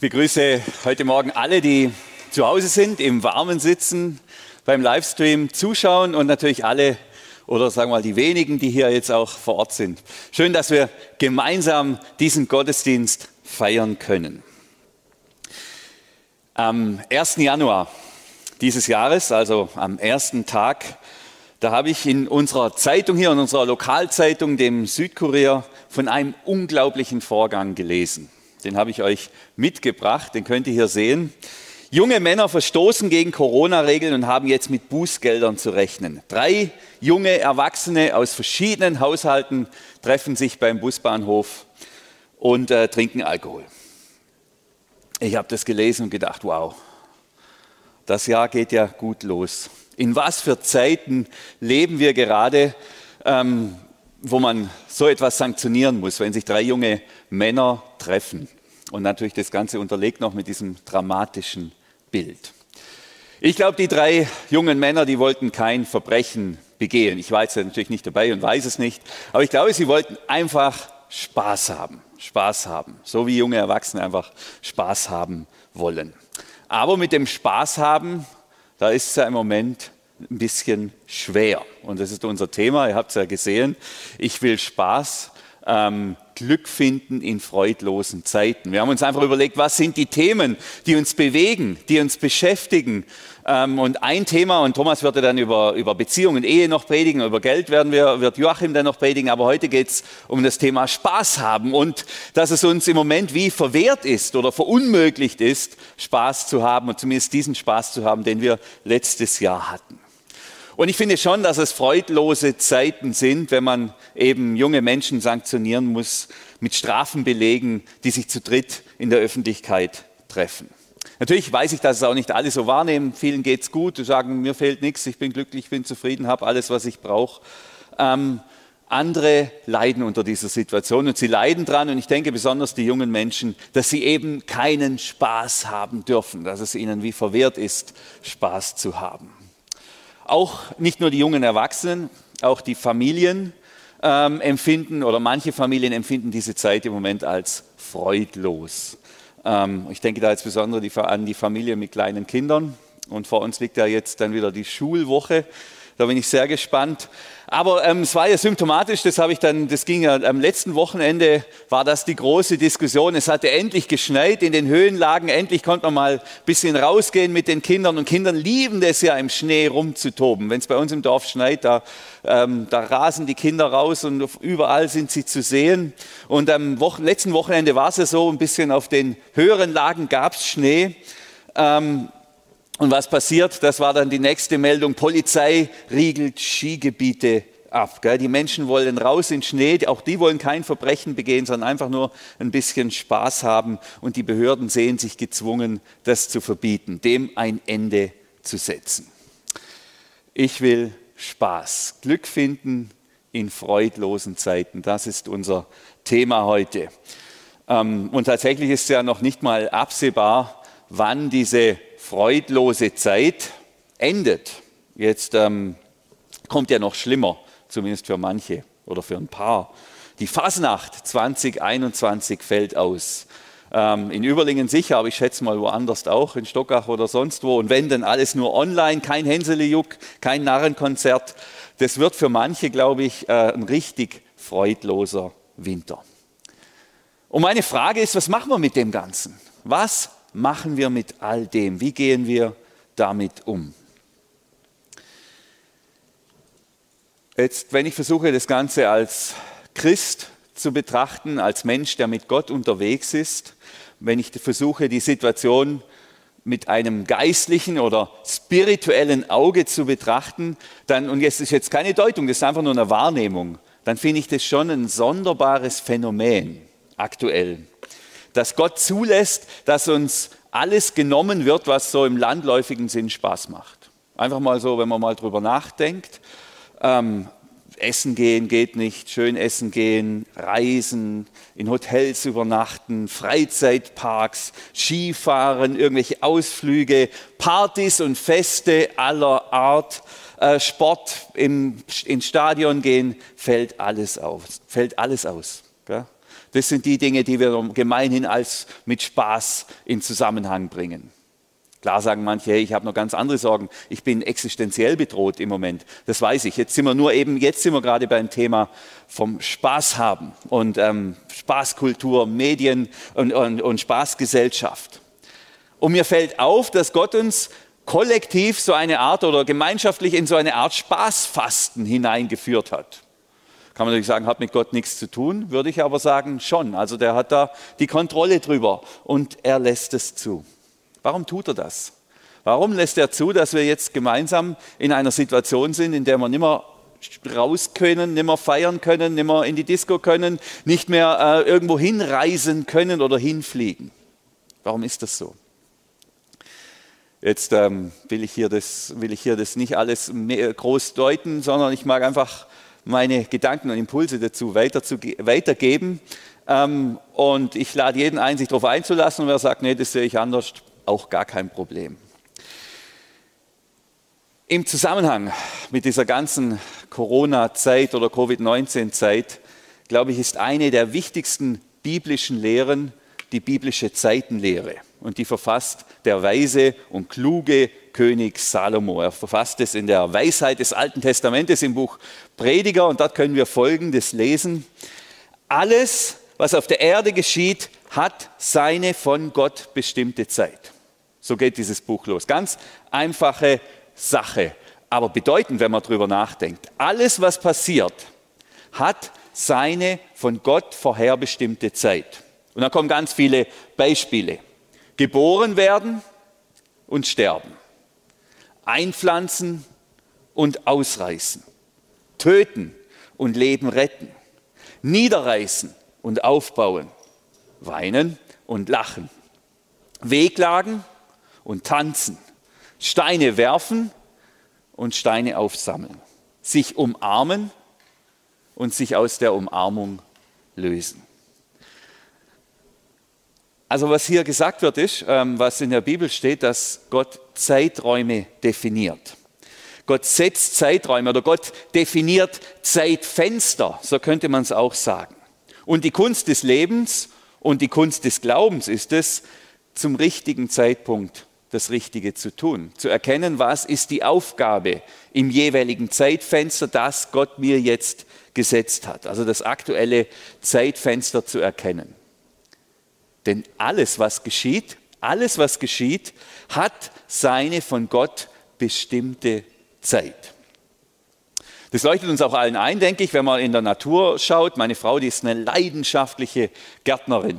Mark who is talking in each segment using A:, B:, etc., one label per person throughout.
A: Ich begrüße heute Morgen alle, die zu Hause sind, im Warmen sitzen, beim Livestream zuschauen und natürlich alle oder sagen wir mal die wenigen, die hier jetzt auch vor Ort sind. Schön, dass wir gemeinsam diesen Gottesdienst feiern können. Am 1. Januar dieses Jahres, also am ersten Tag, da habe ich in unserer Zeitung hier, in unserer Lokalzeitung, dem Südkurier, von einem unglaublichen Vorgang gelesen. Den habe ich euch mitgebracht, den könnt ihr hier sehen. Junge Männer verstoßen gegen Corona-Regeln und haben jetzt mit Bußgeldern zu rechnen. Drei junge Erwachsene aus verschiedenen Haushalten treffen sich beim Busbahnhof und äh, trinken Alkohol. Ich habe das gelesen und gedacht, wow, das Jahr geht ja gut los. In was für Zeiten leben wir gerade, ähm, wo man so etwas sanktionieren muss, wenn sich drei junge Männer treffen. Und natürlich das Ganze unterlegt noch mit diesem dramatischen Bild. Ich glaube, die drei jungen Männer, die wollten kein Verbrechen begehen. Ich war jetzt natürlich nicht dabei und weiß es nicht, aber ich glaube, sie wollten einfach Spaß haben. Spaß haben. So wie junge Erwachsene einfach Spaß haben wollen. Aber mit dem Spaß haben, da ist es ja im Moment ein bisschen schwer. Und das ist unser Thema, ihr habt es ja gesehen. Ich will Spaß ähm, Glück finden in freudlosen Zeiten. Wir haben uns einfach überlegt, was sind die Themen, die uns bewegen, die uns beschäftigen. Ähm, und ein Thema, und Thomas wird dann über, über Beziehungen, Ehe noch predigen, über Geld werden wir, wird Joachim dann noch predigen, aber heute geht es um das Thema Spaß haben und dass es uns im Moment wie verwehrt ist oder verunmöglicht ist, Spaß zu haben und zumindest diesen Spaß zu haben, den wir letztes Jahr hatten. Und ich finde schon, dass es freudlose Zeiten sind, wenn man eben junge Menschen sanktionieren muss mit Strafen belegen, die sich zu dritt in der Öffentlichkeit treffen. Natürlich weiß ich, dass es auch nicht alle so wahrnehmen. Vielen geht es gut, die sagen, mir fehlt nichts, ich bin glücklich, ich bin zufrieden, habe alles, was ich brauche. Ähm, andere leiden unter dieser Situation und sie leiden dran und ich denke besonders die jungen Menschen, dass sie eben keinen Spaß haben dürfen, dass es ihnen wie verwehrt ist, Spaß zu haben. Auch nicht nur die jungen Erwachsenen, auch die Familien ähm, empfinden oder manche Familien empfinden diese Zeit im Moment als freudlos. Ähm, ich denke da jetzt besonders die, an die Familie mit kleinen Kindern. Und vor uns liegt ja jetzt dann wieder die Schulwoche. Da bin ich sehr gespannt. Aber ähm, es war ja symptomatisch, das habe ich dann, das ging ja am letzten Wochenende, war das die große Diskussion. Es hatte endlich geschneit in den Höhenlagen, endlich konnte man mal ein bisschen rausgehen mit den Kindern. Und Kindern lieben das ja im Schnee rumzutoben. Wenn es bei uns im Dorf schneit, da, ähm, da rasen die Kinder raus und überall sind sie zu sehen. Und am Wochen, letzten Wochenende war es ja so, ein bisschen auf den höheren Lagen gab es Schnee. Ähm, und was passiert? Das war dann die nächste Meldung. Polizei riegelt Skigebiete ab. Die Menschen wollen raus in Schnee. Auch die wollen kein Verbrechen begehen, sondern einfach nur ein bisschen Spaß haben. Und die Behörden sehen sich gezwungen, das zu verbieten, dem ein Ende zu setzen. Ich will Spaß, Glück finden in freudlosen Zeiten. Das ist unser Thema heute. Ähm, und tatsächlich ist ja noch nicht mal absehbar, wann diese freudlose Zeit endet. Jetzt ähm, kommt ja noch schlimmer, zumindest für manche oder für ein paar. Die Fasnacht 2021 fällt aus. Ähm, in Überlingen sicher, aber ich schätze mal woanders auch, in Stockach oder sonst wo. Und wenn, dann alles nur online, kein Hänselejuck, kein Narrenkonzert. Das wird für manche, glaube ich, äh, ein richtig freudloser Winter. Und meine Frage ist, was machen wir mit dem Ganzen? Was machen wir mit all dem? Wie gehen wir damit um? Jetzt, wenn ich versuche, das Ganze als Christ zu betrachten, als Mensch, der mit Gott unterwegs ist, wenn ich versuche, die Situation mit einem geistlichen oder spirituellen Auge zu betrachten, dann, und jetzt ist jetzt keine Deutung, das ist einfach nur eine Wahrnehmung, dann finde ich das schon ein sonderbares Phänomen aktuell dass Gott zulässt, dass uns alles genommen wird, was so im landläufigen Sinn Spaß macht. Einfach mal so, wenn man mal drüber nachdenkt. Ähm, essen gehen geht nicht, schön essen gehen, reisen, in Hotels übernachten, Freizeitparks, Skifahren, irgendwelche Ausflüge, Partys und Feste aller Art, äh, Sport im, ins Stadion gehen, fällt alles aus. Fällt alles aus. Das sind die Dinge, die wir gemeinhin als mit Spaß in Zusammenhang bringen. Klar sagen manche, hey, ich habe noch ganz andere Sorgen. Ich bin existenziell bedroht im Moment. Das weiß ich. Jetzt sind wir nur eben, jetzt sind wir gerade beim Thema vom Spaß haben und ähm, Spaßkultur, Medien und, und, und Spaßgesellschaft. Und mir fällt auf, dass Gott uns kollektiv so eine Art oder gemeinschaftlich in so eine Art Spaßfasten hineingeführt hat. Kann man natürlich sagen, hat mit Gott nichts zu tun, würde ich aber sagen schon. Also der hat da die Kontrolle drüber und er lässt es zu. Warum tut er das? Warum lässt er zu, dass wir jetzt gemeinsam in einer Situation sind, in der wir nicht mehr raus können, nicht mehr feiern können, nicht mehr in die Disco können, nicht mehr äh, irgendwo hinreisen können oder hinfliegen? Warum ist das so? Jetzt ähm, will, ich hier das, will ich hier das nicht alles groß deuten, sondern ich mag einfach meine Gedanken und Impulse dazu weiter weitergeben. Ähm, und ich lade jeden ein, sich darauf einzulassen. Und wer sagt, nee, das sehe ich anders, auch gar kein Problem. Im Zusammenhang mit dieser ganzen Corona-Zeit oder Covid-19-Zeit, glaube ich, ist eine der wichtigsten biblischen Lehren die biblische Zeitenlehre. Und die verfasst der weise und kluge König Salomo. Er verfasst es in der Weisheit des Alten Testamentes im Buch Prediger und dort können wir Folgendes lesen. Alles, was auf der Erde geschieht, hat seine von Gott bestimmte Zeit. So geht dieses Buch los. Ganz einfache Sache, aber bedeutend, wenn man darüber nachdenkt. Alles, was passiert, hat seine von Gott vorherbestimmte Zeit. Und da kommen ganz viele Beispiele. Geboren werden und sterben. Einpflanzen und ausreißen. Töten und Leben retten. Niederreißen und aufbauen. Weinen und lachen. Wehklagen und tanzen, Steine werfen und Steine aufsammeln, sich umarmen und sich aus der Umarmung lösen. Also was hier gesagt wird, ist, ähm, was in der Bibel steht, dass Gott Zeiträume definiert. Gott setzt Zeiträume oder Gott definiert Zeitfenster, so könnte man es auch sagen. Und die Kunst des Lebens und die Kunst des Glaubens ist es, zum richtigen Zeitpunkt das Richtige zu tun, zu erkennen, was ist die Aufgabe im jeweiligen Zeitfenster, das Gott mir jetzt gesetzt hat. Also das aktuelle Zeitfenster zu erkennen. Denn alles, was geschieht, alles, was geschieht, hat seine von Gott bestimmte Zeit. Das leuchtet uns auch allen ein, denke ich, wenn man in der Natur schaut. Meine Frau, die ist eine leidenschaftliche Gärtnerin.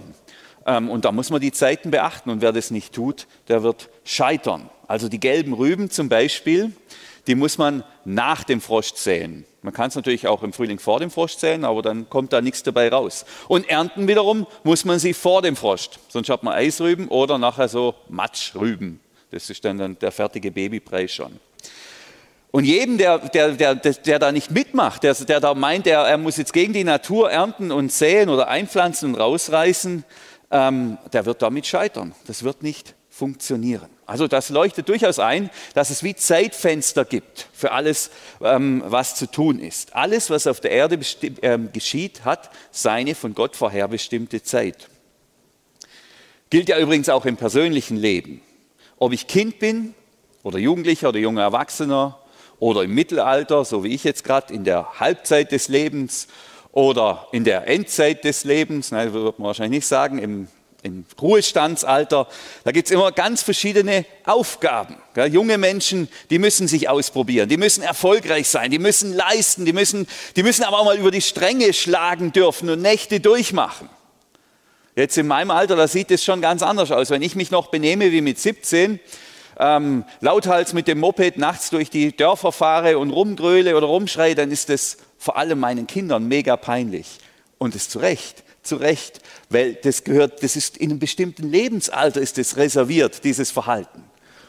A: Ähm, und da muss man die Zeiten beachten. Und wer das nicht tut, der wird scheitern. Also die gelben Rüben zum Beispiel, die muss man nach dem Frost säen. Man kann es natürlich auch im Frühling vor dem Frost säen, aber dann kommt da nichts dabei raus. Und ernten wiederum muss man sie vor dem Frost. Sonst hat man Eisrüben oder nachher so Matschrüben. Das ist dann, dann der fertige Babybrei schon. Und jedem, der, der, der, der da nicht mitmacht, der, der da meint, er, er muss jetzt gegen die Natur ernten und säen oder einpflanzen und rausreißen, ähm, der wird damit scheitern. Das wird nicht funktionieren. Also das leuchtet durchaus ein, dass es wie Zeitfenster gibt für alles, ähm, was zu tun ist. Alles, was auf der Erde ähm, geschieht, hat seine von Gott vorherbestimmte Zeit. Gilt ja übrigens auch im persönlichen Leben. Ob ich Kind bin oder Jugendlicher oder junger Erwachsener oder im Mittelalter, so wie ich jetzt gerade in der Halbzeit des Lebens oder in der Endzeit des Lebens, nein, würde man wahrscheinlich nicht sagen, im, im Ruhestandsalter, da gibt es immer ganz verschiedene Aufgaben. Gell? Junge Menschen, die müssen sich ausprobieren, die müssen erfolgreich sein, die müssen leisten, die müssen, die müssen aber auch mal über die Stränge schlagen dürfen und Nächte durchmachen. Jetzt in meinem Alter, da sieht es schon ganz anders aus. Wenn ich mich noch benehme wie mit 17, ähm, lauthals mit dem Moped nachts durch die Dörfer fahre und rumgröle oder rumschreie, dann ist das vor allem meinen Kindern mega peinlich. Und es zu Recht, zu Recht, weil das gehört, das ist in einem bestimmten Lebensalter ist es reserviert, dieses Verhalten.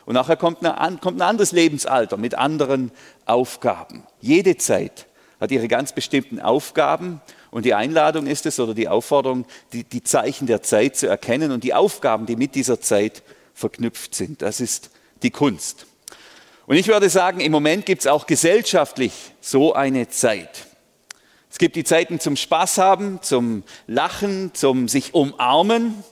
A: Und nachher kommt, eine, kommt ein anderes Lebensalter mit anderen Aufgaben. Jede Zeit hat ihre ganz bestimmten Aufgaben und die Einladung ist es oder die Aufforderung, die, die Zeichen der Zeit zu erkennen und die Aufgaben, die mit dieser Zeit verknüpft sind. Das ist die Kunst. Und ich würde sagen, im Moment gibt es auch gesellschaftlich so eine Zeit. Es gibt die Zeiten zum Spaß haben, zum Lachen, zum sich umarmen.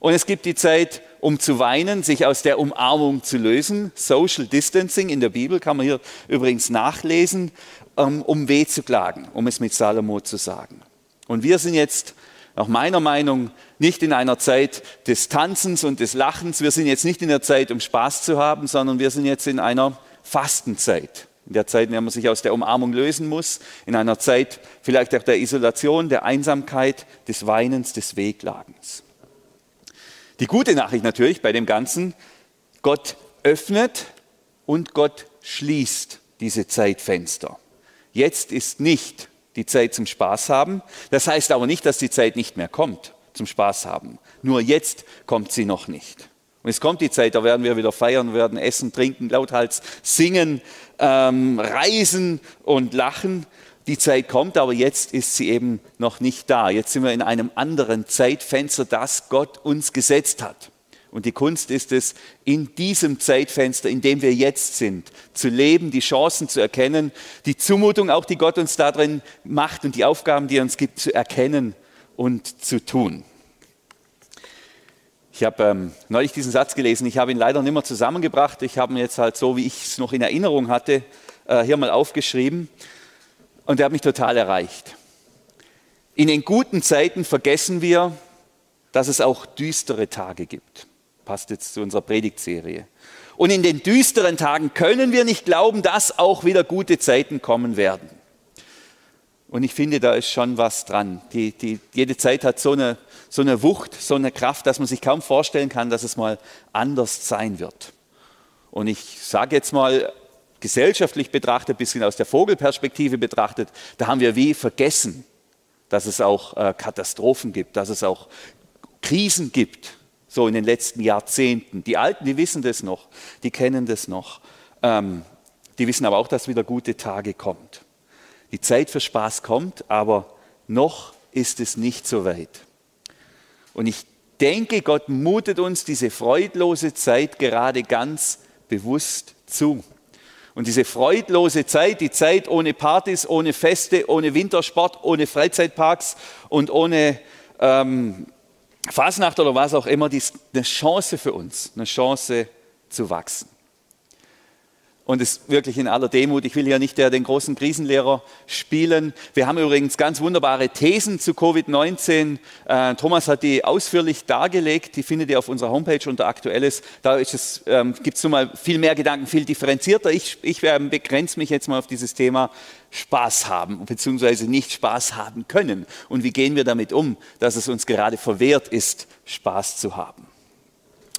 A: Und es gibt die Zeit, um zu weinen, sich aus der Umarmung zu lösen. Social Distancing in der Bibel kann man hier übrigens nachlesen, ähm, um weh zu klagen, um es mit Salomo zu sagen. Und wir sind jetzt nach meiner Meinung nicht in einer Zeit des Tanzens und des Lachens. Wir sind jetzt nicht in der Zeit, um Spaß zu haben, sondern wir sind jetzt in einer Fastenzeit. In der Zeit, in der man sich aus der Umarmung lösen muss, in einer Zeit vielleicht auch der Isolation, der Einsamkeit, des Weinens, des Wehklagens. Die gute Nachricht natürlich bei dem Ganzen, Gott öffnet und Gott schließt diese Zeitfenster. Jetzt ist nicht die Zeit zum Spaß haben. Das heißt aber nicht, dass die Zeit nicht mehr kommt zum Spaß haben. Nur jetzt kommt sie noch nicht. Und es kommt die Zeit, da werden wir wieder feiern, werden essen, trinken, lauthals singen, ähm, reisen und lachen. Die Zeit kommt, aber jetzt ist sie eben noch nicht da. Jetzt sind wir in einem anderen Zeitfenster, das Gott uns gesetzt hat. Und die Kunst ist es, in diesem Zeitfenster, in dem wir jetzt sind, zu leben, die Chancen zu erkennen, die Zumutung auch, die Gott uns darin macht und die Aufgaben, die er uns gibt, zu erkennen und zu tun. Ich habe ähm, neulich diesen Satz gelesen, ich habe ihn leider nicht mehr zusammengebracht, ich habe ihn jetzt halt so, wie ich es noch in Erinnerung hatte, äh, hier mal aufgeschrieben und der hat mich total erreicht. In den guten Zeiten vergessen wir, dass es auch düstere Tage gibt passt jetzt zu unserer Predigtserie. Und in den düsteren Tagen können wir nicht glauben, dass auch wieder gute Zeiten kommen werden. Und ich finde, da ist schon was dran. Die, die, jede Zeit hat so eine, so eine Wucht, so eine Kraft, dass man sich kaum vorstellen kann, dass es mal anders sein wird. Und ich sage jetzt mal, gesellschaftlich betrachtet, ein bisschen aus der Vogelperspektive betrachtet, da haben wir wie vergessen, dass es auch äh, Katastrophen gibt, dass es auch Krisen gibt so in den letzten Jahrzehnten. Die Alten, die wissen das noch, die kennen das noch. Ähm, die wissen aber auch, dass wieder gute Tage kommt. Die Zeit für Spaß kommt, aber noch ist es nicht so weit. Und ich denke, Gott mutet uns diese freudlose Zeit gerade ganz bewusst zu. Und diese freudlose Zeit, die Zeit ohne Partys, ohne Feste, ohne Wintersport, ohne Freizeitparks und ohne ähm, Fasnacht oder was auch immer, die ist eine Chance für uns, eine Chance zu wachsen. Und es wirklich in aller Demut, ich will hier nicht der, den großen Krisenlehrer spielen. Wir haben übrigens ganz wunderbare Thesen zu Covid-19. Äh, Thomas hat die ausführlich dargelegt, die findet ihr auf unserer Homepage unter Aktuelles. Da ähm, gibt es mal viel mehr Gedanken, viel differenzierter. Ich, ich äh, begrenze mich jetzt mal auf dieses Thema Spaß haben, beziehungsweise nicht Spaß haben können. Und wie gehen wir damit um, dass es uns gerade verwehrt ist, Spaß zu haben.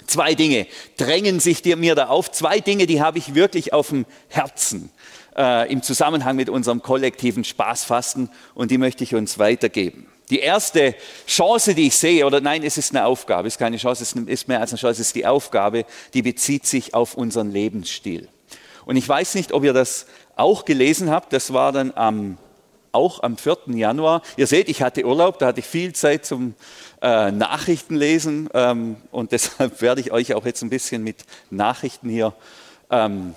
A: Zwei Dinge drängen sich dir, mir da auf. Zwei Dinge, die habe ich wirklich auf dem Herzen äh, im Zusammenhang mit unserem kollektiven Spaßfasten und die möchte ich uns weitergeben. Die erste Chance, die ich sehe, oder nein, es ist eine Aufgabe, es ist keine Chance, es ist mehr als eine Chance, es ist die Aufgabe, die bezieht sich auf unseren Lebensstil. Und ich weiß nicht, ob ihr das auch gelesen habt, das war dann am, auch am 4. Januar. Ihr seht, ich hatte Urlaub, da hatte ich viel Zeit zum äh, Nachrichten lesen ähm, und deshalb werde ich euch auch jetzt ein bisschen mit Nachrichten hier ähm,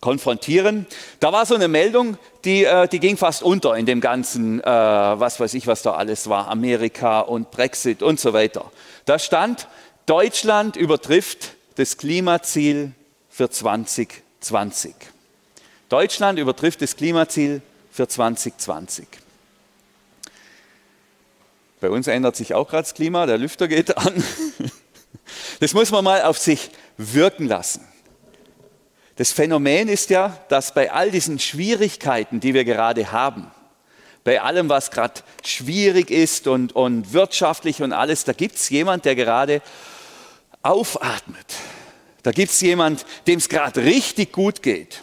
A: konfrontieren. Da war so eine Meldung, die, äh, die ging fast unter in dem ganzen, äh, was weiß ich, was da alles war, Amerika und Brexit und so weiter. Da stand, Deutschland übertrifft das Klimaziel für 2020. Deutschland übertrifft das Klimaziel für 2020. Bei uns ändert sich auch gerade das Klima, der Lüfter geht an. Das muss man mal auf sich wirken lassen. Das Phänomen ist ja, dass bei all diesen Schwierigkeiten, die wir gerade haben, bei allem, was gerade schwierig ist und, und wirtschaftlich und alles, da gibt es jemand, der gerade aufatmet. Da gibt es jemand, dem es gerade richtig gut geht.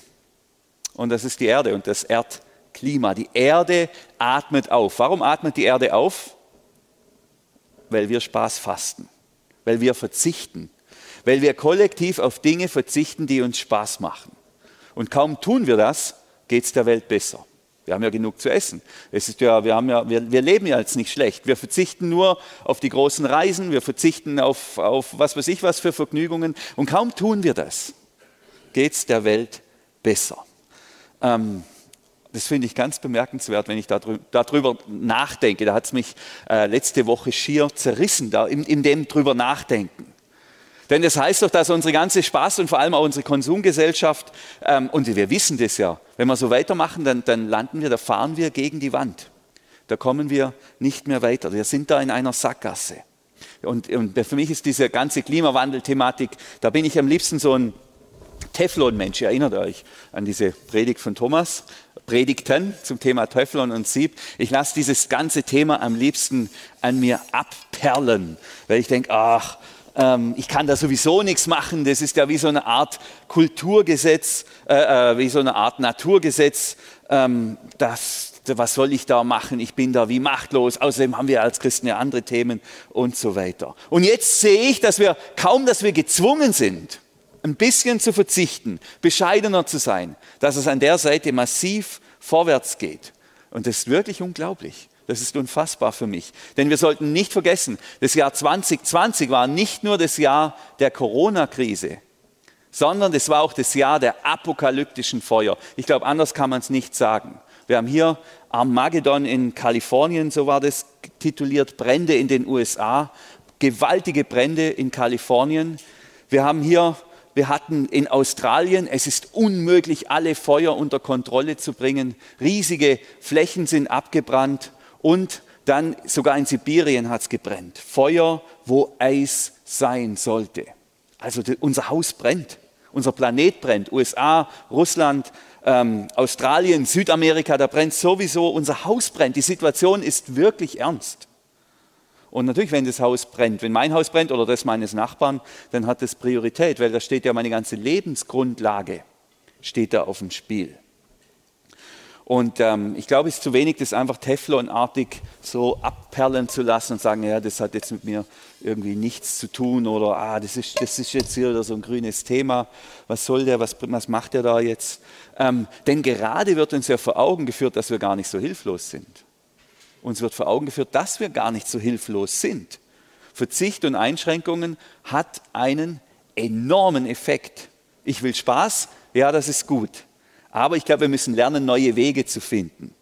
A: Und das ist die Erde und das Erdklima. Die Erde atmet auf. Warum atmet die Erde auf? weil wir Spaß fasten, weil wir verzichten, weil wir kollektiv auf Dinge verzichten, die uns Spaß machen. Und kaum tun wir das, geht es der Welt besser. Wir haben ja genug zu essen. Es ist ja, wir, haben ja, wir, wir leben ja jetzt nicht schlecht. Wir verzichten nur auf die großen Reisen, wir verzichten auf, auf was weiß ich was für Vergnügungen. Und kaum tun wir das, geht es der Welt besser. Ähm, Das finde ich ganz bemerkenswert, wenn ich darüber nachdenke. Da hat es mich äh, letzte Woche schier zerrissen, da in, in dem drüber nachdenken. Denn das heißt doch, dass unsere ganze Spaß und vor allem auch unsere Konsumgesellschaft, ähm, und wir wissen das ja, wenn wir so weitermachen, dann, dann landen wir, da fahren wir gegen die Wand. Da kommen wir nicht mehr weiter. Wir sind da in einer Sackgasse. Und, und für mich ist diese ganze Klimawandel-Thematik, da bin ich am liebsten so ein Teflon-Mensch. Erinnert euch an diese Predigt von Thomas? Predigten zum Thema Teflon und Sieb. Ich lasse dieses ganze Thema am liebsten an mir abperlen, weil ich denke, ach, ähm, ich kann da sowieso nichts machen. Das ist ja wie so eine Art Kulturgesetz, äh, äh, wie so eine Art Naturgesetz. Ähm, das, was soll ich da machen? Ich bin da wie machtlos. Außerdem haben wir als Christen ja andere Themen und so weiter. Und jetzt sehe ich, dass wir kaum, dass wir gezwungen sind, ein bisschen zu verzichten, bescheidener zu sein, dass es an der Seite massiv vorwärts geht. Und das ist wirklich unglaublich. Das ist unfassbar für mich. Denn wir sollten nicht vergessen, das Jahr 2020 war nicht nur das Jahr der Corona-Krise, sondern es war auch das Jahr der apokalyptischen Feuer. Ich glaube, anders kann man es nicht sagen. Wir haben hier Armageddon in Kalifornien, so war das tituliert, Brände in den USA, gewaltige Brände in Kalifornien. Wir haben hier wir hatten in Australien, es ist unmöglich, alle Feuer unter Kontrolle zu bringen. Riesige Flächen sind abgebrannt. Und dann sogar in Sibirien hat es gebrennt. Feuer, wo Eis sein sollte. Also unser Haus brennt, unser Planet brennt. USA, Russland, ähm, Australien, Südamerika, da brennt sowieso, unser Haus brennt. Die Situation ist wirklich ernst. Und natürlich, wenn das Haus brennt, wenn mein Haus brennt oder das meines Nachbarn, dann hat das Priorität, weil da steht ja meine ganze Lebensgrundlage, steht da auf dem Spiel. Und ähm, ich glaube, es ist zu wenig, das einfach Teflonartig so abperlen zu lassen und sagen, ja, das hat jetzt mit mir irgendwie nichts zu tun oder ah, das ist, das ist jetzt hier so ein grünes Thema. Was soll der, was, was macht der da jetzt? Ähm, denn gerade wird uns ja vor Augen geführt, dass wir gar nicht so hilflos sind. Uns wird vor Augen geführt, dass wir gar nicht so hilflos sind. Verzicht und Einschränkungen hat einen enormen Effekt. Ich will Spaß, ja, das ist gut. Aber ich glaube, wir müssen lernen, neue Wege zu finden.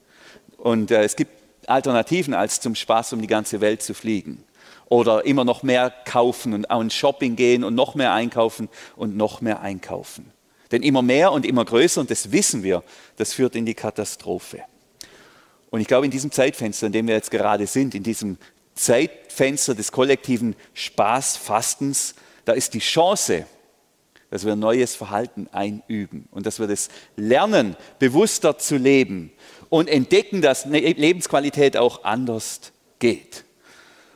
A: Und äh, es gibt Alternativen, als zum Spaß um die ganze Welt zu fliegen. Oder immer noch mehr kaufen und ins Shopping gehen und noch mehr einkaufen und noch mehr einkaufen. Denn immer mehr und immer größer, und das wissen wir, das führt in die Katastrophe. Und ich glaube, in diesem Zeitfenster, in dem wir jetzt gerade sind, in diesem Zeitfenster des kollektiven Spaßfastens, da ist die Chance, dass wir neues Verhalten einüben und dass wir das lernen, bewusster zu leben und entdecken, dass Lebensqualität auch anders geht.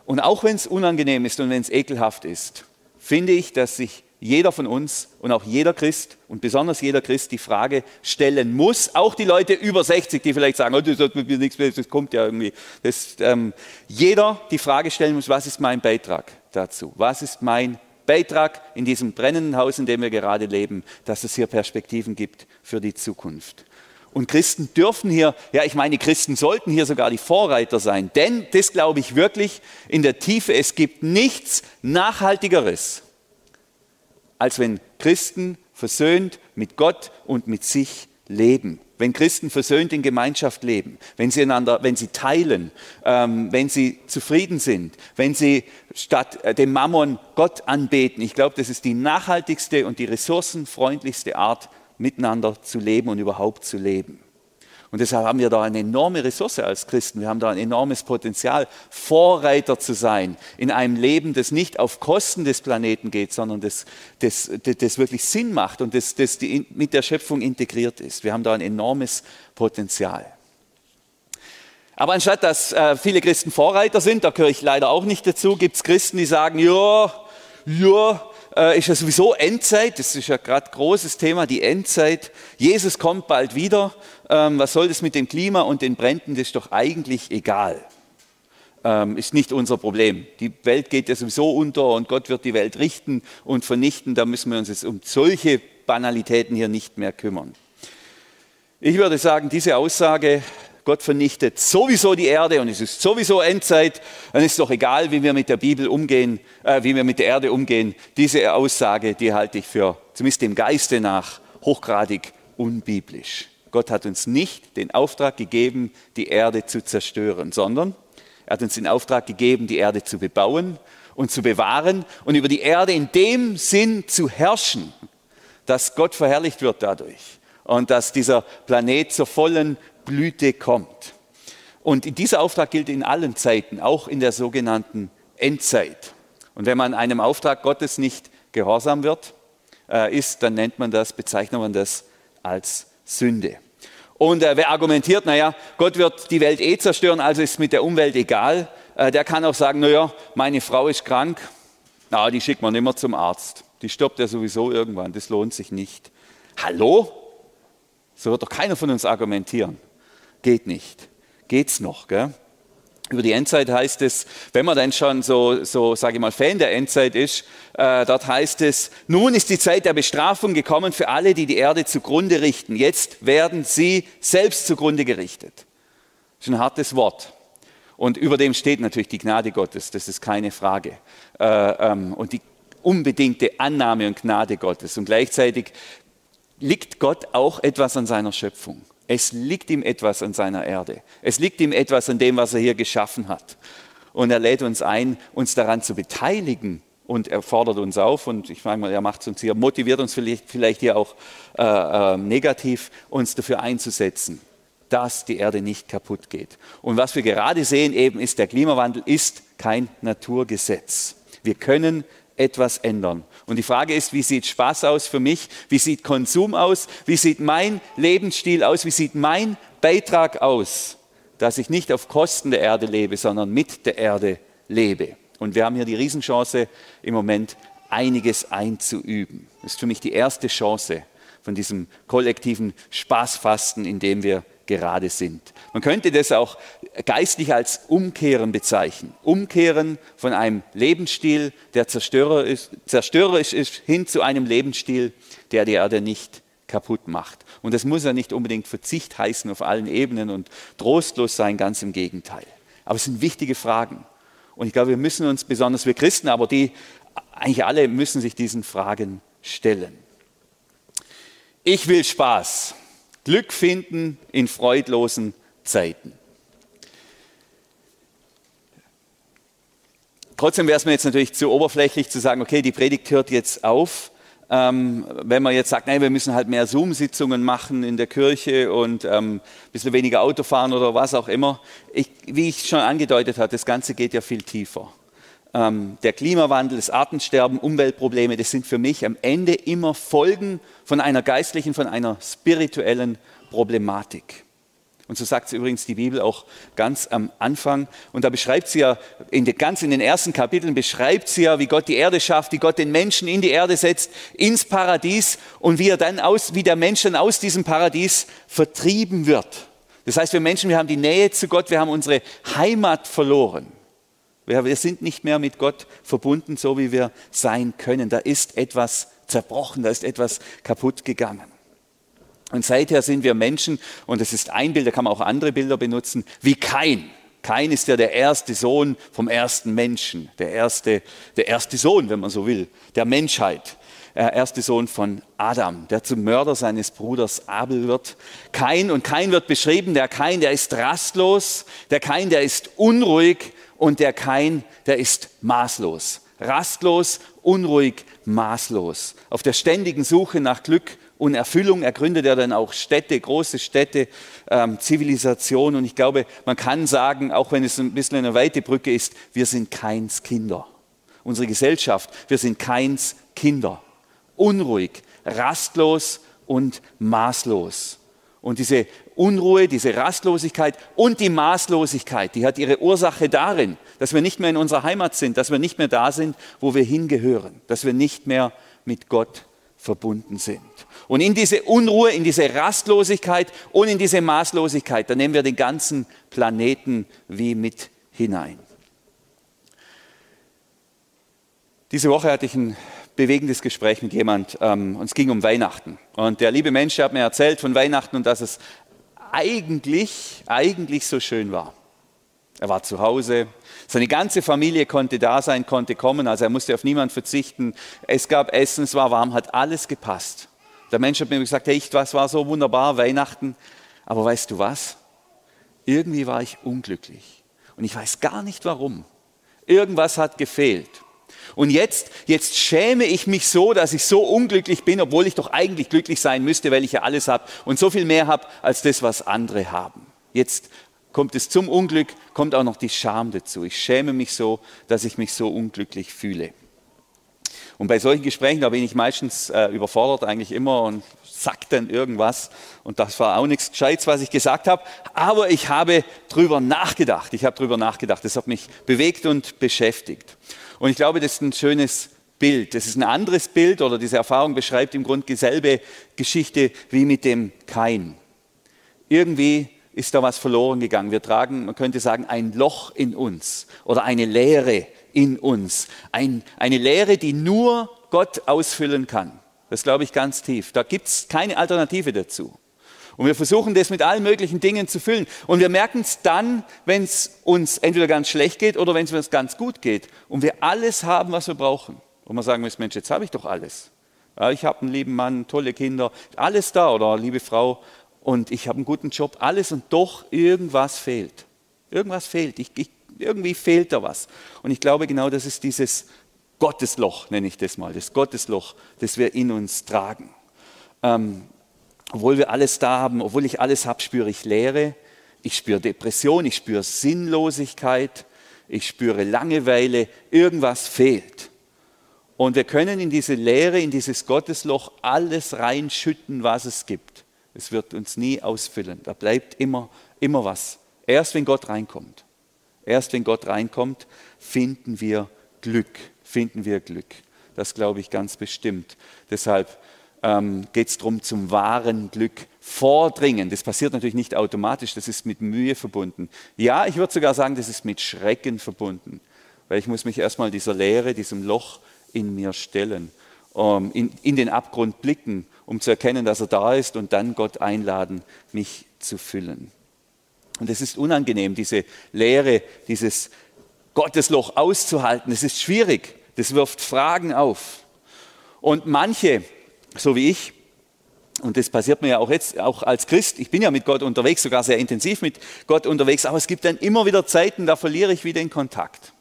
A: Und auch wenn es unangenehm ist und wenn es ekelhaft ist, finde ich, dass sich jeder von uns und auch jeder Christ und besonders jeder Christ die Frage stellen muss, auch die Leute über 60, die vielleicht sagen, oh, das nichts mehr, das kommt ja irgendwie. Das, ähm, jeder die Frage stellen muss, was ist mein Beitrag dazu? Was ist mein Beitrag in diesem brennenden Haus, in dem wir gerade leben, dass es hier Perspektiven gibt für die Zukunft. Und Christen dürfen hier, ja, ich meine, Christen sollten hier sogar die Vorreiter sein, denn das glaube ich wirklich in der Tiefe, es gibt nichts Nachhaltigeres, als wenn Christen versöhnt mit Gott und mit sich leben wenn Christen versöhnt in Gemeinschaft leben, wenn sie einander, wenn sie teilen, ähm, wenn sie zufrieden sind, wenn sie statt äh, dem Mammon Gott anbeten. Ich glaube, das ist die nachhaltigste und die ressourcenfreundlichste Art, miteinander zu leben und überhaupt zu leben. Und deshalb haben wir da eine enorme Ressource als Christen. Wir haben da ein enormes Potenzial, Vorreiter zu sein in einem Leben, das nicht auf Kosten des Planeten geht, sondern das, das, das wirklich Sinn macht und das, das mit der Schöpfung integriert ist. Wir haben da ein enormes Potenzial. Aber anstatt dass äh, viele Christen Vorreiter sind, da gehöre ich leider auch nicht dazu, gibt es Christen, die sagen, ja, ja, äh, ist ja sowieso Endzeit, das ist ja gerade großes Thema, die Endzeit. Jesus kommt bald wieder. Ähm, was soll das mit dem Klima und den Bränden? Das ist doch eigentlich egal. Ähm, ist nicht unser Problem. Die Welt geht ja sowieso unter und Gott wird die Welt richten und vernichten. Da müssen wir uns jetzt um solche Banalitäten hier nicht mehr kümmern. Ich würde sagen, diese Aussage Gott vernichtet sowieso die Erde und es ist sowieso Endzeit, dann ist doch egal, wie wir mit der Bibel umgehen, äh, wie wir mit der Erde umgehen. Diese Aussage, die halte ich für, zumindest dem Geiste nach, hochgradig unbiblisch. Gott hat uns nicht den Auftrag gegeben, die Erde zu zerstören, sondern er hat uns den Auftrag gegeben, die Erde zu bebauen und zu bewahren und über die Erde in dem Sinn zu herrschen, dass Gott verherrlicht wird dadurch und dass dieser Planet zur vollen Blüte kommt. Und dieser Auftrag gilt in allen Zeiten, auch in der sogenannten Endzeit. Und wenn man einem Auftrag Gottes nicht gehorsam wird, äh, ist, dann nennt man das, bezeichnet man das als Sünde. Und äh, wer argumentiert, naja, Gott wird die Welt eh zerstören, also ist mit der Umwelt egal, äh, der kann auch sagen, naja, meine Frau ist krank, na, die schickt man immer zum Arzt. Die stirbt ja sowieso irgendwann, das lohnt sich nicht. Hallo? So wird doch keiner von uns argumentieren. Geht nicht. Geht's noch, gell? Über die Endzeit heißt es, wenn man dann schon so, so sage ich mal, Fan der Endzeit ist, äh, dort heißt es, nun ist die Zeit der Bestrafung gekommen für alle, die die Erde zugrunde richten. Jetzt werden sie selbst zugrunde gerichtet. Das ist ein hartes Wort. Und über dem steht natürlich die Gnade Gottes, das ist keine Frage. Äh, ähm, und die unbedingte Annahme und Gnade Gottes. Und gleichzeitig liegt Gott auch etwas an seiner Schöpfung. Es liegt ihm etwas an seiner Erde. Es liegt ihm etwas an dem, was er hier geschaffen hat. Und er lädt uns ein, uns daran zu beteiligen. Und er fordert uns auf, und ich frage mal, er macht uns hier, motiviert uns vielleicht, vielleicht hier auch äh, äh, negativ, uns dafür einzusetzen, dass die Erde nicht kaputt geht. Und was wir gerade sehen eben ist, der Klimawandel ist kein Naturgesetz. Wir können etwas ändern. Und die Frage ist, wie sieht Spaß aus für mich? Wie sieht Konsum aus? Wie sieht mein Lebensstil aus? Wie sieht mein Beitrag aus, dass ich nicht auf Kosten der Erde lebe, sondern mit der Erde lebe? Und wir haben hier die Riesenchance, im Moment einiges einzuüben. Das ist für mich die erste Chance von diesem kollektiven Spaßfasten, in dem wir gerade sind. Man könnte das auch geistlich als Umkehren bezeichnen. Umkehren von einem Lebensstil, der zerstörerisch, ist, hin zu einem Lebensstil, der die Erde nicht kaputt macht. Und das muss ja nicht unbedingt Verzicht heißen auf allen Ebenen und trostlos sein, ganz im Gegenteil. Aber es sind wichtige Fragen. Und ich glaube, wir müssen uns, besonders wir Christen, aber die, eigentlich alle müssen sich diesen Fragen stellen. Ich will Spaß. Glück finden in freudlosen Zeiten. Trotzdem wäre es mir jetzt natürlich zu oberflächlich zu sagen, okay, die Predigt hört jetzt auf. Ähm, wenn man jetzt sagt, nein, wir müssen halt mehr Zoom-Sitzungen machen in der Kirche und ähm, ein bisschen weniger Auto fahren oder was auch immer. Ich, wie ich schon angedeutet habe, das Ganze geht ja viel tiefer. Ähm, der Klimawandel, das Artensterben, Umweltprobleme, das sind für mich am Ende immer Folgen von einer geistlichen, von einer spirituellen Problematik. Und so sagt sie übrigens die Bibel auch ganz am Anfang. Und da beschreibt sie ja, in den, ganz in den ersten Kapiteln beschreibt sie ja, wie Gott die Erde schafft, wie Gott den Menschen in die Erde setzt, ins Paradies und wie er dann aus, wie der Mensch dann aus diesem Paradies vertrieben wird. Das heißt, wir Menschen, wir haben die Nähe zu Gott, wir haben unsere Heimat verloren. Wir sind nicht mehr mit Gott verbunden, so wie wir sein können. Da ist etwas zerbrochen, da ist etwas kaputt gegangen. Und seither sind wir Menschen, und es ist ein Bild, da kann man auch andere Bilder benutzen, wie Kain. Kain ist ja der erste Sohn vom ersten Menschen, der erste, der erste Sohn, wenn man so will, der Menschheit. Der erste Sohn von Adam, der zum Mörder seines Bruders Abel wird. Kain, und Kain wird beschrieben, der Kain, der ist rastlos, der Kain, der ist unruhig, und der Kain, der ist maßlos. Rastlos, unruhig, maßlos. Auf der ständigen Suche nach Glück und Erfüllung ergründet er dann auch Städte, große Städte, ähm, Zivilisation. Und ich glaube, man kann sagen, auch wenn es ein bisschen eine weite Brücke ist, wir sind Keins Kinder. Unsere Gesellschaft, wir sind Keins Kinder. Unruhig, rastlos und maßlos. Und diese Unruhe, diese Rastlosigkeit und die Maßlosigkeit, die hat ihre Ursache darin, dass wir nicht mehr in unserer Heimat sind, dass wir nicht mehr da sind, wo wir hingehören, dass wir nicht mehr mit Gott verbunden sind. Und in diese Unruhe, in diese Rastlosigkeit und in diese Maßlosigkeit, da nehmen wir den ganzen Planeten wie mit hinein. Diese Woche hatte ich ein bewegendes Gespräch mit jemand ähm, und es ging um Weihnachten. Und der liebe Mensch hat mir erzählt von Weihnachten und dass es eigentlich, eigentlich so schön war. Er war zu Hause, seine ganze Familie konnte da sein, konnte kommen, also er musste auf niemanden verzichten. Es gab Essen, es war warm, hat alles gepasst. Der Mensch hat mir gesagt, hey, das war so wunderbar, Weihnachten. Aber weißt du was? Irgendwie war ich unglücklich. Und ich weiß gar nicht warum. Irgendwas hat gefehlt. Und jetzt, jetzt schäme ich mich so, dass ich so unglücklich bin, obwohl ich doch eigentlich glücklich sein müsste, weil ich ja alles habe und so viel mehr habe als das, was andere haben. Jetzt kommt es zum Unglück, kommt auch noch die Scham dazu. Ich schäme mich so, dass ich mich so unglücklich fühle. Und bei solchen Gesprächen, da bin ich meistens äh, überfordert eigentlich immer und sagt dann irgendwas. Und das war auch nichts Gescheites, was ich gesagt habe. Aber ich habe drüber nachgedacht. Ich habe drüber nachgedacht. Das hat mich bewegt und beschäftigt. Und ich glaube, das ist ein schönes Bild. Das ist ein anderes Bild oder diese Erfahrung beschreibt im Grunde dieselbe Geschichte wie mit dem Kain. Irgendwie ist da was verloren gegangen. Wir tragen, man könnte sagen, ein Loch in uns oder eine Leere in uns. Ein, eine Leere, die nur Gott ausfüllen kann. Das glaube ich ganz tief. Da gibt es keine Alternative dazu. Und wir versuchen das mit allen möglichen Dingen zu füllen. Und wir merken es dann, wenn es uns entweder ganz schlecht geht oder wenn es uns ganz gut geht. Und wir alles haben, was wir brauchen. Und man sagen muss, Mensch, jetzt habe ich doch alles. Ja, ich habe einen lieben Mann, tolle Kinder, alles da oder liebe Frau und ich habe einen guten Job, alles und doch irgendwas fehlt. Irgendwas fehlt. Ich, ich, irgendwie fehlt da was. Und ich glaube genau, das ist dieses Gottesloch, nenne ich das mal, das Gottesloch, das wir in uns tragen. Ähm, obwohl wir alles da haben, obwohl ich alles habe, spüre ich Leere, ich spüre Depression, ich spüre Sinnlosigkeit, ich spüre Langeweile, irgendwas fehlt. Und wir können in diese Leere, in dieses Gottesloch alles reinschütten, was es gibt. Es wird uns nie ausfüllen. Da bleibt immer, immer was. Erst wenn Gott reinkommt, erst wenn Gott reinkommt, finden wir Glück, finden wir Glück. Das glaube ich ganz bestimmt. Deshalb ähm, geht es darum, zum wahren Glück vordringen. Das passiert natürlich nicht automatisch, das ist mit Mühe verbunden. Ja, ich würde sogar sagen, das ist mit Schrecken verbunden, weil ich muss mich erstmal dieser Leere, diesem Loch in mir stellen, ähm, in, in den Abgrund blicken, um zu erkennen, dass er da ist und dann Gott einladen, mich zu füllen. Und es ist unangenehm, diese Leere, dieses Gottesloch auszuhalten. Es ist schwierig, das wirft Fragen auf. Und manche so wie ich, und das passiert mir ja auch jetzt, auch als Christ, ich bin ja mit Gott unterwegs, sogar sehr intensiv mit Gott unterwegs, aber es gibt dann immer wieder Zeiten, da verliere ich wieder den Kontakt.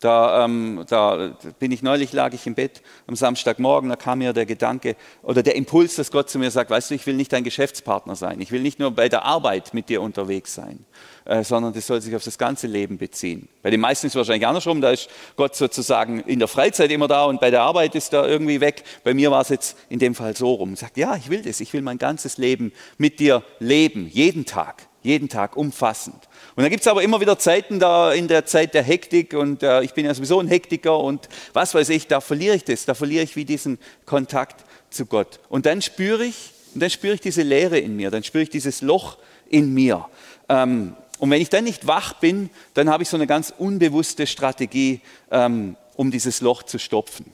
A: Da, ähm, da bin ich neulich, lag ich im Bett am Samstagmorgen, da kam mir der Gedanke oder der Impuls, dass Gott zu mir sagt, weißt du, ich will nicht dein Geschäftspartner sein, ich will nicht nur bei der Arbeit mit dir unterwegs sein, äh, sondern das soll sich auf das ganze Leben beziehen. Bei den meisten ist es wahrscheinlich andersrum, da ist Gott sozusagen in der Freizeit immer da und bei der Arbeit ist er irgendwie weg. Bei mir war es jetzt in dem Fall so rum. Sagt, ja, ich will das, ich will mein ganzes Leben mit dir leben, jeden Tag jeden Tag umfassend. Und dann gibt es aber immer wieder Zeiten da in der Zeit der Hektik und äh, ich bin ja sowieso ein Hektiker und was weiß ich, da verliere ich das, da verliere ich wie diesen Kontakt zu Gott. Und dann spüre ich, und dann spüre ich diese Leere in mir, dann spüre ich dieses Loch in mir. Ähm, und wenn ich dann nicht wach bin, dann habe ich so eine ganz unbewusste Strategie, ähm, um dieses Loch zu stopfen.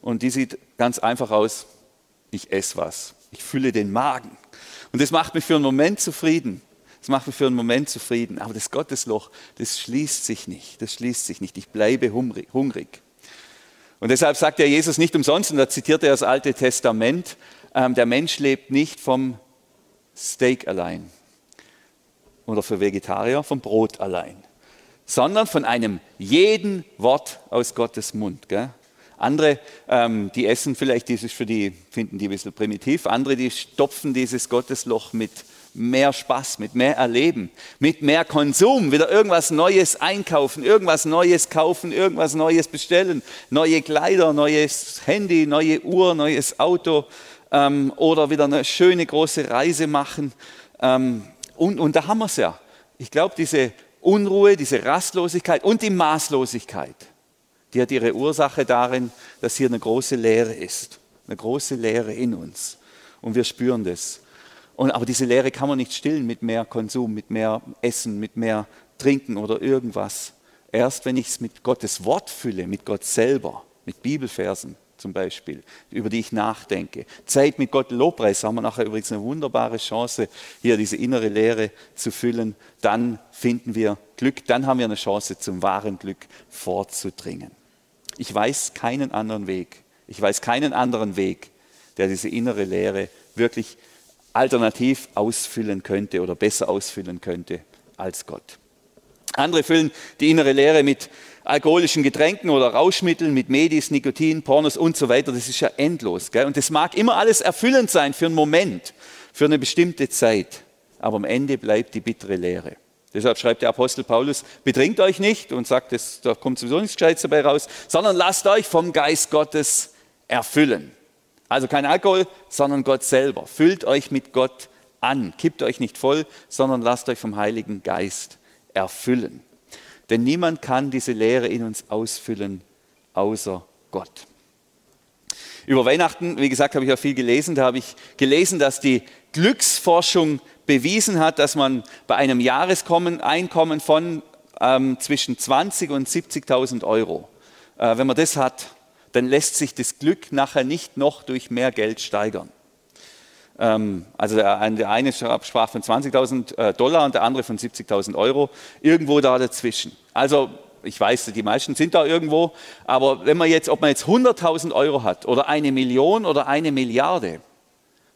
A: Und die sieht ganz einfach aus, ich esse was, ich fülle den Magen. Und das macht mich für einen Moment zufrieden. Das macht mich für einen Moment zufrieden. Aber das Gottesloch, das schließt sich nicht. Das schließt sich nicht. Ich bleibe hungrig. Und deshalb sagt ja Jesus nicht umsonst, und da zitiert er das Alte Testament, ähm, der Mensch lebt nicht vom Steak allein oder für Vegetarier vom Brot allein, sondern von einem jeden Wort aus Gottes Mund. Gell? Andere, ähm, die essen vielleicht dieses für die, finden die ein bisschen primitiv. Andere, die stopfen dieses Gottesloch mit mehr Spaß, mit mehr Erleben, mit mehr Konsum, wieder irgendwas Neues einkaufen, irgendwas Neues kaufen, irgendwas Neues bestellen, neue Kleider, neues Handy, neue Uhr, neues Auto ähm, oder wieder eine schöne große Reise machen. Ähm, und, und da haben wir es ja. Ich glaube, diese Unruhe, diese Rastlosigkeit und die Maßlosigkeit, die hat ihre Ursache darin, dass hier eine große Leere ist. Eine große Leere in uns. Und wir spüren das. Und, aber diese Leere kann man nicht stillen mit mehr Konsum, mit mehr Essen, mit mehr Trinken oder irgendwas. Erst wenn ich es mit Gottes Wort fülle, mit Gott selber, mit Bibelversen zum Beispiel, über die ich nachdenke. Zeit mit Gott Lobpreis haben wir nachher übrigens eine wunderbare Chance, hier diese innere Leere zu füllen. Dann finden wir Glück, dann haben wir eine Chance, zum wahren Glück vorzudringen. Ich weiß keinen anderen Weg. Ich weiß keinen anderen Weg, der diese innere Leere wirklich alternativ ausfüllen könnte oder besser ausfüllen könnte als Gott. Andere füllen die innere Leere mit alkoholischen Getränken oder Rauschmitteln, mit Medis, Nikotin, Pornos und so weiter. Das ist ja endlos. Gell? Und das mag immer alles erfüllend sein für einen Moment, für eine bestimmte Zeit. Aber am Ende bleibt die bittere Leere. Deshalb schreibt der Apostel Paulus, betrinkt euch nicht und sagt, das, da kommt sowieso nichts Gescheites dabei raus, sondern lasst euch vom Geist Gottes erfüllen. Also kein Alkohol, sondern Gott selber. Füllt euch mit Gott an. Kippt euch nicht voll, sondern lasst euch vom Heiligen Geist erfüllen. Denn niemand kann diese Lehre in uns ausfüllen, außer Gott. Über Weihnachten, wie gesagt, habe ich auch viel gelesen. Da habe ich gelesen, dass die Glücksforschung bewiesen hat, dass man bei einem Jahreseinkommen von ähm, zwischen 20 und 70.000 Euro, äh, wenn man das hat, dann lässt sich das Glück nachher nicht noch durch mehr Geld steigern. Ähm, also der, eine sprach von 20.000 äh, Dollar und der andere von 70.000 Euro, irgendwo da dazwischen. Also ich weiß, die meisten sind da irgendwo, aber wenn man jetzt, ob man jetzt 100.000 Euro hat oder eine Million oder eine Milliarde,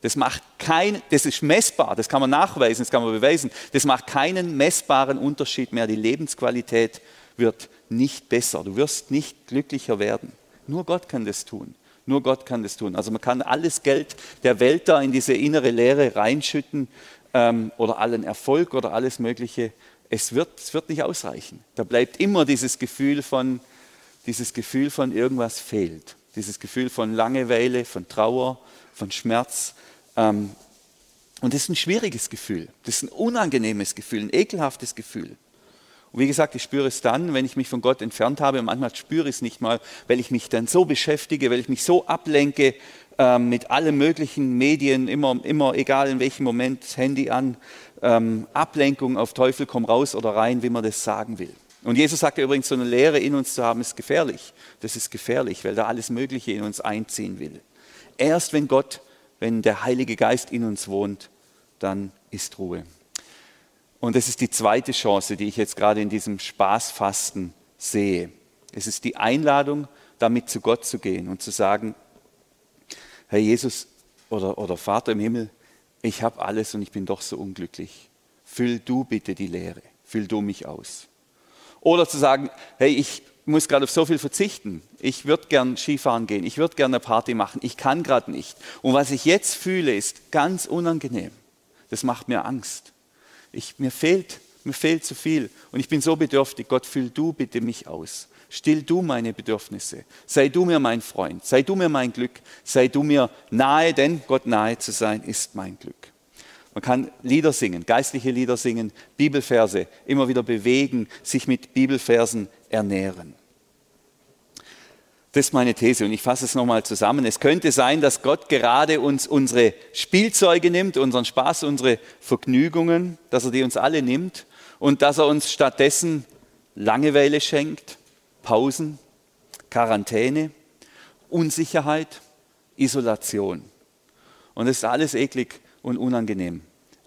A: das macht kein, das ist messbar, das kann man nachweisen, das kann man beweisen. Das macht keinen messbaren Unterschied mehr. Die Lebensqualität wird nicht besser. Du wirst nicht glücklicher werden. Nur Gott kann das tun. Nur Gott kann das tun. Also man kann alles Geld der Welt da in diese innere Leere reinschütten ähm, oder allen Erfolg oder alles Mögliche. Es wird, es wird nicht ausreichen. Da bleibt immer dieses Gefühl von, dieses Gefühl von irgendwas fehlt. Dieses Gefühl von Langeweile, von Trauer, von Schmerz. Ähm, und das ist ein schwieriges Gefühl. Das ist ein unangenehmes Gefühl, ein ekelhaftes Gefühl. Und wie gesagt, ich spüre es dann, wenn ich mich von Gott entfernt habe. Und manchmal spüre ich es nicht mal, weil ich mich dann so beschäftige, weil ich mich so ablenke ähm, mit allen möglichen Medien, immer, immer egal in welchem Moment, Handy an, ähm, Ablenkung auf Teufel komm raus oder rein, wie man das sagen will. Und Jesus sagte übrigens, so eine Lehre in uns zu haben, ist gefährlich. Das ist gefährlich, weil da alles Mögliche in uns einziehen will. Erst wenn Gott wenn der Heilige Geist in uns wohnt, dann ist Ruhe. Und das ist die zweite Chance, die ich jetzt gerade in diesem Spaßfasten sehe. Es ist die Einladung, damit zu Gott zu gehen und zu sagen, Herr Jesus oder, oder Vater im Himmel, ich habe alles und ich bin doch so unglücklich. Füll du bitte die Leere, füll du mich aus. Oder zu sagen, hey, ich muss gerade auf so viel verzichten. Ich würde gern Skifahren gehen, ich würde gerne eine Party machen, ich kann gerade nicht. Und was ich jetzt fühle, ist ganz unangenehm. Das macht mir Angst. Ich, mir, fehlt, mir fehlt zu viel und ich bin so bedürftig. Gott, füll du bitte mich aus. Still du meine Bedürfnisse. Sei du mir mein Freund. Sei du mir mein Glück. Sei du mir nahe, denn Gott nahe zu sein ist mein Glück. Man kann Lieder singen, geistliche Lieder singen, Bibelverse, immer wieder bewegen, sich mit Bibelversen ernähren. Das ist meine These und ich fasse es nochmal zusammen. Es könnte sein, dass Gott gerade uns unsere Spielzeuge nimmt, unseren Spaß, unsere Vergnügungen, dass er die uns alle nimmt und dass er uns stattdessen Langeweile schenkt, Pausen, Quarantäne, Unsicherheit, Isolation. Und das ist alles eklig und unangenehm.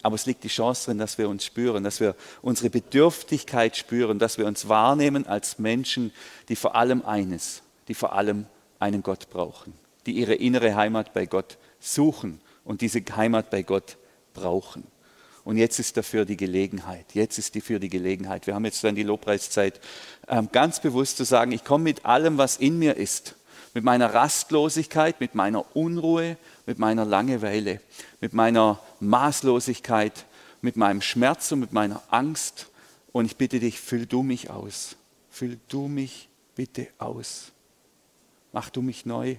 A: Aber es liegt die Chance drin, dass wir uns spüren, dass wir unsere Bedürftigkeit spüren, dass wir uns wahrnehmen als Menschen, die vor allem eines, die vor allem einen Gott brauchen, die ihre innere Heimat bei Gott suchen und diese Heimat bei Gott brauchen. Und jetzt ist dafür die Gelegenheit. Jetzt ist dafür die Gelegenheit. Wir haben jetzt dann die Lobpreiszeit, ähm, ganz bewusst zu sagen, ich komme mit allem, was in mir ist, mit meiner Rastlosigkeit, mit meiner Unruhe, mit meiner Langeweile, mit meiner Maßlosigkeit, mit meinem Schmerz und mit meiner Angst. Und ich bitte dich, füll du mich aus. Füll du mich bitte aus. Mach du mich neu.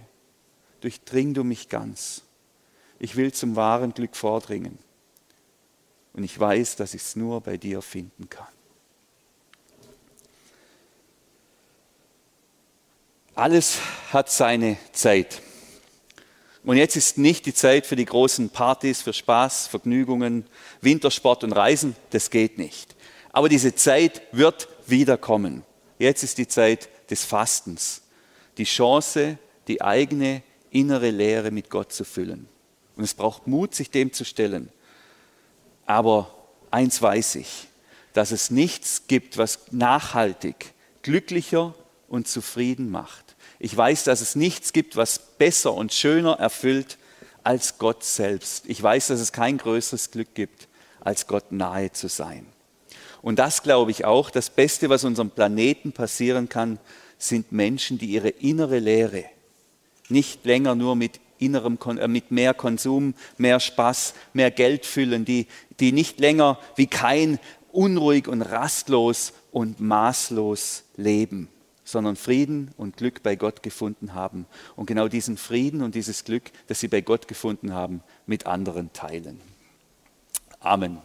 A: Durchdring du mich ganz. Ich will zum wahren Glück vordringen. Und ich weiß, dass ich es nur bei dir finden kann. Alles hat seine Zeit. Und jetzt ist nicht die Zeit für die großen Partys, für Spaß, Vergnügungen, Wintersport und Reisen. Das geht nicht. Aber diese Zeit wird wiederkommen. Jetzt ist die Zeit des Fastens. Die Chance, die eigene innere Lehre mit Gott zu füllen. Und es braucht Mut, sich dem zu stellen. Aber eins weiß ich, dass es nichts gibt, was nachhaltig glücklicher und zufrieden macht. Ich weiß, dass es nichts gibt, was besser und schöner erfüllt als Gott selbst. Ich weiß, dass es kein größeres Glück gibt, als Gott nahe zu sein. Und das glaube ich auch, das Beste, was unserem Planeten passieren kann, sind Menschen, die ihre innere Lehre nicht länger nur mit innerem, äh, mit mehr Konsum, mehr Spaß, mehr Geld füllen, die, die nicht länger wie kein unruhig und rastlos und maßlos leben, sondern Frieden und Glück bei Gott gefunden haben und genau diesen Frieden und dieses Glück, das sie bei Gott gefunden haben, mit anderen teilen. Amen.